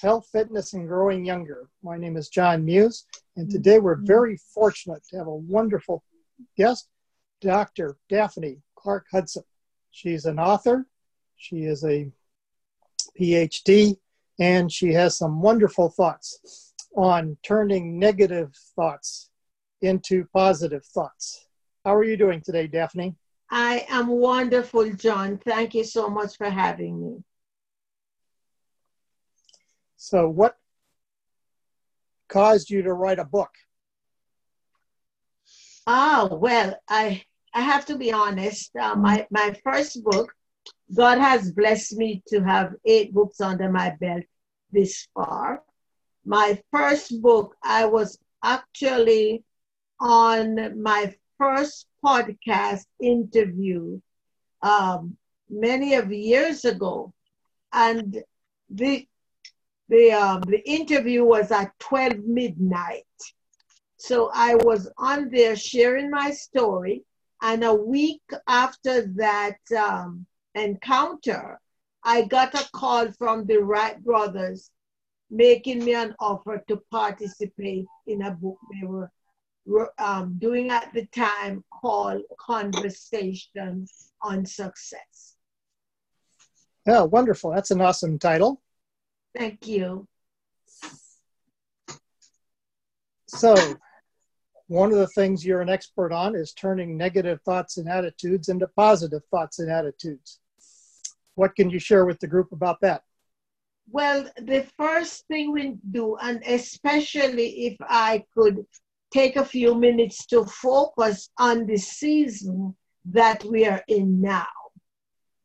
Health, Fitness, and Growing Younger. My name is John Muse, and today we're mm-hmm. very fortunate to have a wonderful guest, Dr. Daphne Clark Hudson. She's an author, she is a PhD, and she has some wonderful thoughts on turning negative thoughts into positive thoughts. How are you doing today, Daphne? I am wonderful, John. Thank you so much for having me. So, what caused you to write a book? Oh, well, I I have to be honest. Uh, my my first book, God has blessed me to have eight books under my belt this far. My first book, I was actually on my first podcast interview um, many of years ago, and the the um, the interview was at 12 midnight. So I was on there sharing my story, and a week after that um, encounter, I got a call from the Wright brothers making me an offer to participate in a book they were um, doing at the time called Conversations on Success. Yeah, wonderful. That's an awesome title. Thank you. So, one of the things you're an expert on is turning negative thoughts and attitudes into positive thoughts and attitudes. What can you share with the group about that? Well, the first thing we do, and especially if I could take a few minutes to focus on the season that we are in now.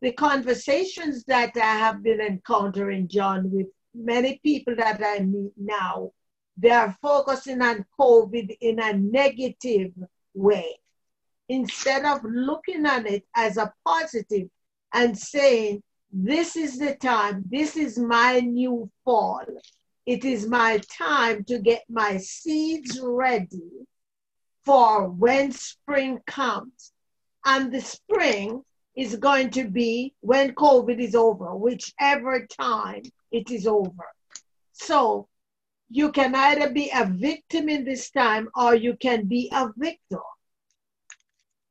The conversations that I have been encountering, John, with many people that I meet now, they are focusing on COVID in a negative way instead of looking at it as a positive and saying, This is the time, this is my new fall. It is my time to get my seeds ready for when spring comes. And the spring is going to be when COVID is over, whichever time it is over. So you can either be a victim in this time or you can be a victor.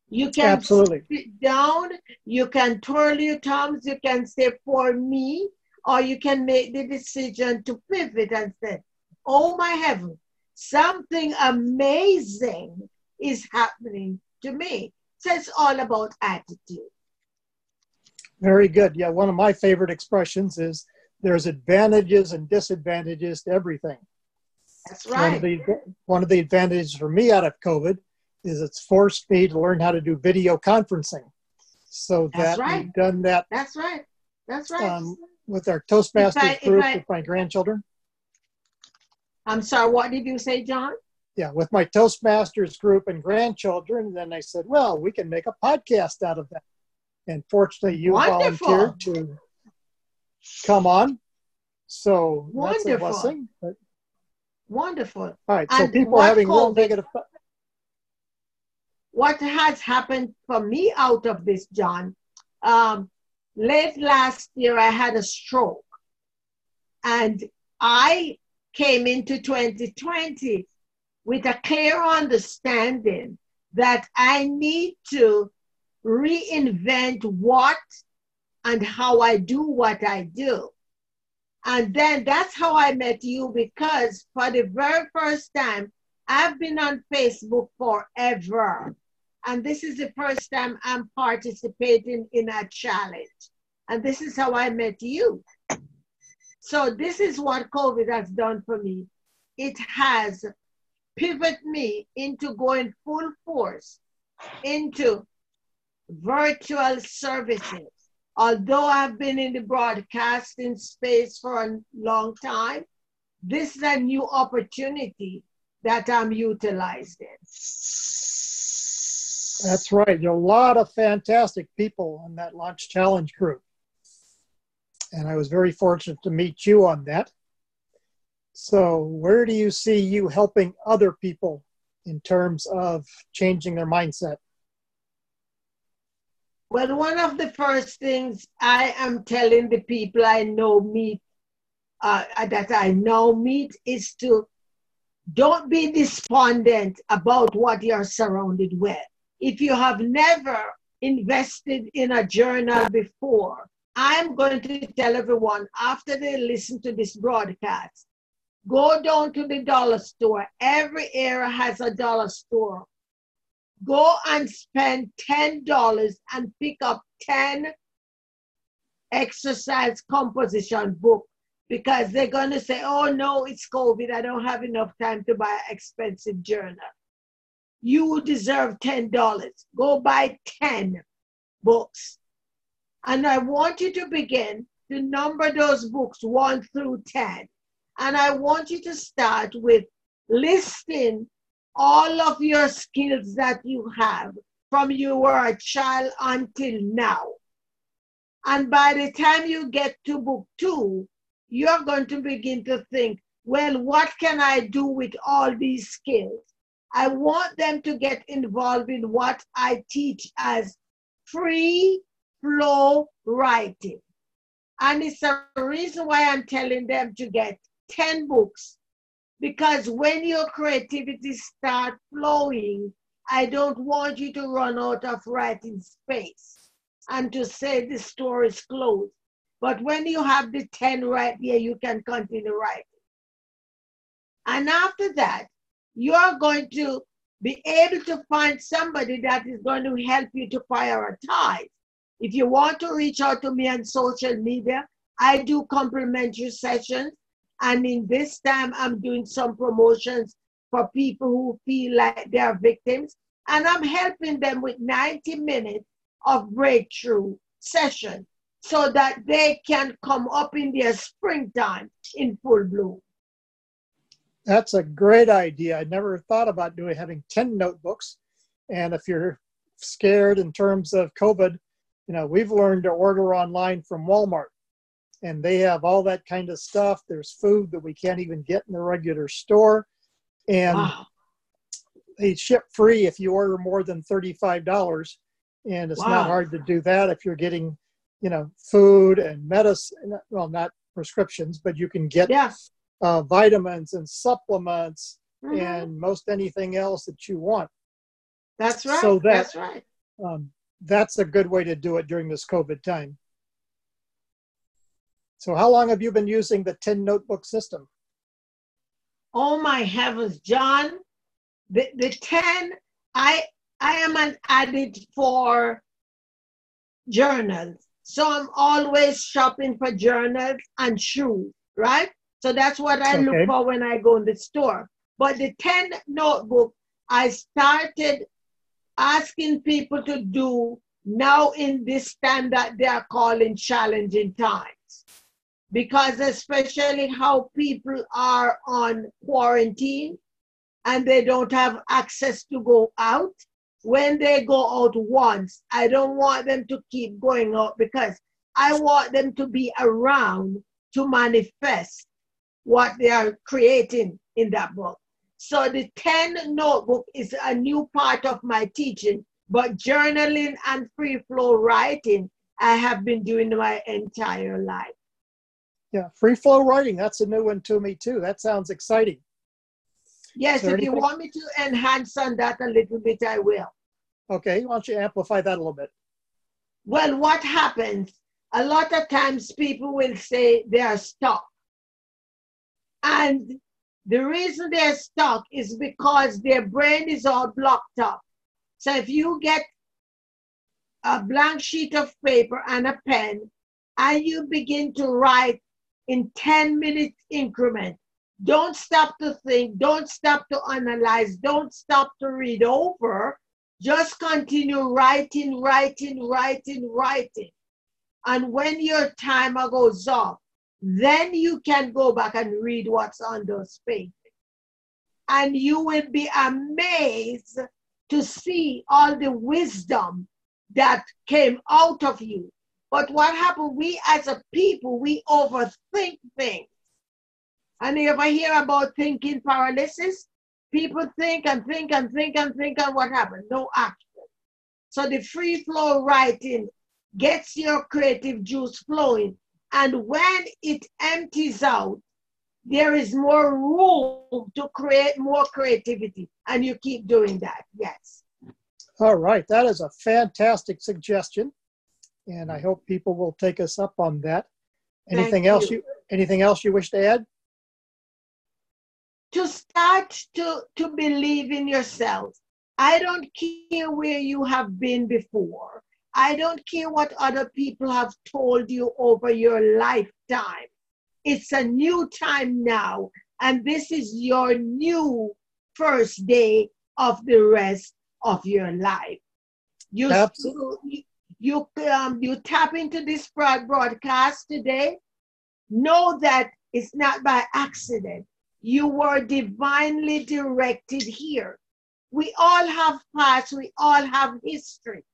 You can Absolutely. sit down, you can twirl your thumbs, you can say, For me, or you can make the decision to pivot and say, Oh my heaven, something amazing is happening to me. So it's all about attitude. Very good. Yeah, one of my favorite expressions is there's advantages and disadvantages to everything. That's right. One of the one of the advantages for me out of COVID is it's forced me to learn how to do video conferencing. So That's that right. we've done that That's right. That's right. um, with our Toastmasters If I- if group I- with my grandchildren. I'm sorry, what did you say, John? Yeah, with my Toastmasters group and grandchildren. And then I said, well, we can make a podcast out of that. And fortunately, you Wonderful. volunteered to come on. So that's a Wonderful. blessing. But, Wonderful. all right, so And people having real negative. what has happened for me out of this, John, um, late last year I had a stroke. And I came into 2020 with a clear understanding that I need to reinvent what and how I do what I do. And then that's how I met you because for the very first time, I've been on Facebook forever. And this is the first time I'm participating in a challenge. And this is how I met you. So, this is what COVID has done for me. It has pivoted me into going full force into virtual services. Although I've been in the broadcasting space for a long time, this is a new opportunity that I'm utilizing. That's right. There are a lot of fantastic people on that Launch Challenge group. And I was very fortunate to meet you on that. So, where do you see you helping other people in terms of changing their mindset? Well, one of the first things I am telling the people I know meet uh, that I now meet is to don't be despondent about what you're surrounded with. If you have never invested in a journal before, I'm going to tell everyone after they listen to this broadcast, go down to the dollar store. Every area has a dollar store. Go and spend $10 and pick up 10 exercise composition book because they're going to say, oh no, it's COVID. I don't have enough time to buy an expensive journal. You deserve $10. Go buy 10 books. And I want you to begin to number those books one through 10. And I want you to start with listing all of your skills that you have from you were a child until now. And by the time you get to book two, you're going to begin to think, well, what can I do with all these skills? I want them to get involved in what I teach as free flow writing. And it's a reason why I'm telling them to get 10 books. Because when your creativity start flowing, I don't want you to run out of writing space and to say the story is closed. But when you have the 10 right here, you can continue writing. And after that, you're going to be able to find somebody that is going to help you to prioritize. If you want to reach out to me on social media, I do complimentary sessions. And in this time, I'm doing some promotions for people who feel like they're victims. And I'm helping them with 90 minutes of breakthrough session so that they can come up in their springtime in full bloom. That's a great idea. I never thought about doing having 10 notebooks. And if you're scared in terms of COVID, you know, we've learned to order online from Walmart and they have all that kind of stuff. There's food that we can't even get in the regular store. And wow. they ship free if you order more than $35. And it's wow. not hard to do that if you're getting you know, food and medicine, well, not prescriptions, but you can get yeah. uh, vitamins and supplements mm-hmm. and most anything else that you want. That's right. So that, that's right. Um, that's a good way to do it during this COVID time. So, how long have you been using the 10 notebook system? Oh my heavens, John. The, the 10, I I am an addict for journals. So I'm always shopping for journals and shoes, right? So that's what I okay. look for when I go in the store. But the 10 notebook, I started asking people to do now in this time that they are calling challenging times. Because especially how people are on quarantine and they don't have access to go out, when they go out once, I don't want them to keep going out because I want them to be around to manifest what they are creating in that book. So the 10 notebook is a new part of my teaching, but journaling and free flow writing, I have been doing my entire life. Yeah, free flow writing, that's a new one to me too. That sounds exciting. Yes, if anything? you want me to enhance on that a little bit, I will. Okay, why don't you amplify that a little bit? Well, what happens? A lot of times people will say they are stuck. And the reason they're stuck is because their brain is all blocked up. So if you get a blank sheet of paper and a pen and you begin to write in 10 minute increment, don't stop to think, don't stop to analyze, don't stop to read over. Just continue writing, writing, writing, writing. And when your timer goes off, then you can go back and read what's on those pages. And you will be amazed to see all the wisdom that came out of you. But what happened, we as a people, we overthink things. And you ever hear about thinking paralysis? People think and think and think and think, and what happened? No action. So the free flow writing gets your creative juice flowing And when it empties out, there is more room to create more creativity. And you keep doing that. Yes. All right, that is a fantastic suggestion, and I mm. hope people will take us up on that. Thank Anything else you. you, anything else you wish to add? to start to to believe in yourself i don't care where you have been before i don't care what other people have told you over your lifetime it's a new time now and this is your new first day of the rest of your life you Absolutely. You um, you tap into this broad- broadcast today know that it's not by accident you were divinely directed here. We all have past, we all have history,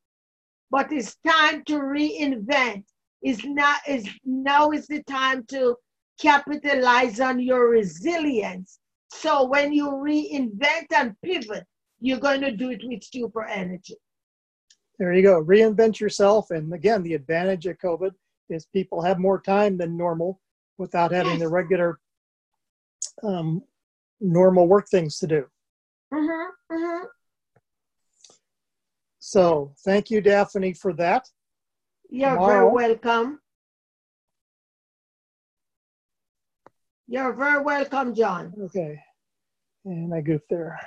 but it's time to reinvent. Is not is now is the time to capitalize on your resilience. So when you reinvent and pivot, you're going to do it with super energy. There you go. Reinvent yourself. And again, the advantage of COVID is people have more time than normal without having Yes. the regular, um, normal work things to do. Mm-hmm, mm-hmm. So thank you, Daphne, for that. You're Tomorrow. very welcome. You're very welcome, John. Okay. And I goofed there.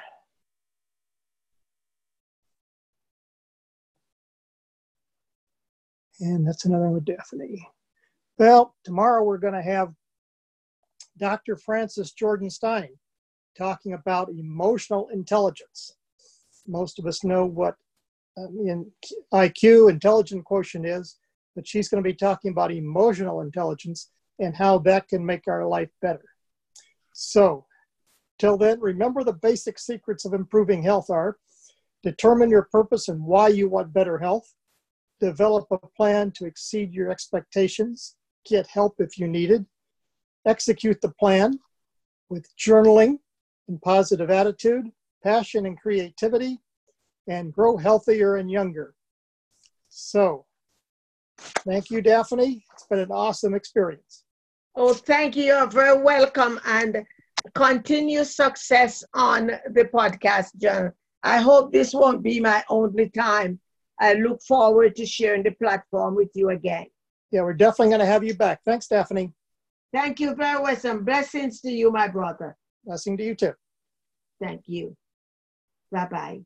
And that's another one with Daphne. Well, tomorrow we're going to have Dr. Francis Jordan Stein talking about emotional intelligence. Most of us know what um, in IQ, intelligent quotient is, but she's going to be talking about emotional intelligence and how that can make our life better. So, Till then, remember the basic secrets of improving health are determine your purpose and why you want better health, develop a plan to exceed your expectations, get help if you need it, execute the plan with journaling and positive attitude, passion and creativity, and grow healthier and younger. So, thank you, Daphne. It's been an awesome experience. Oh, thank you. You're very welcome and continue success on the podcast, John. I hope this won't be my only time. I look forward to sharing the platform with you again. Yeah, we're definitely going to have you back. Thanks, Daphne. Thank you very much and blessings to you, my brother. Blessing to you too. Thank you. Bye bye.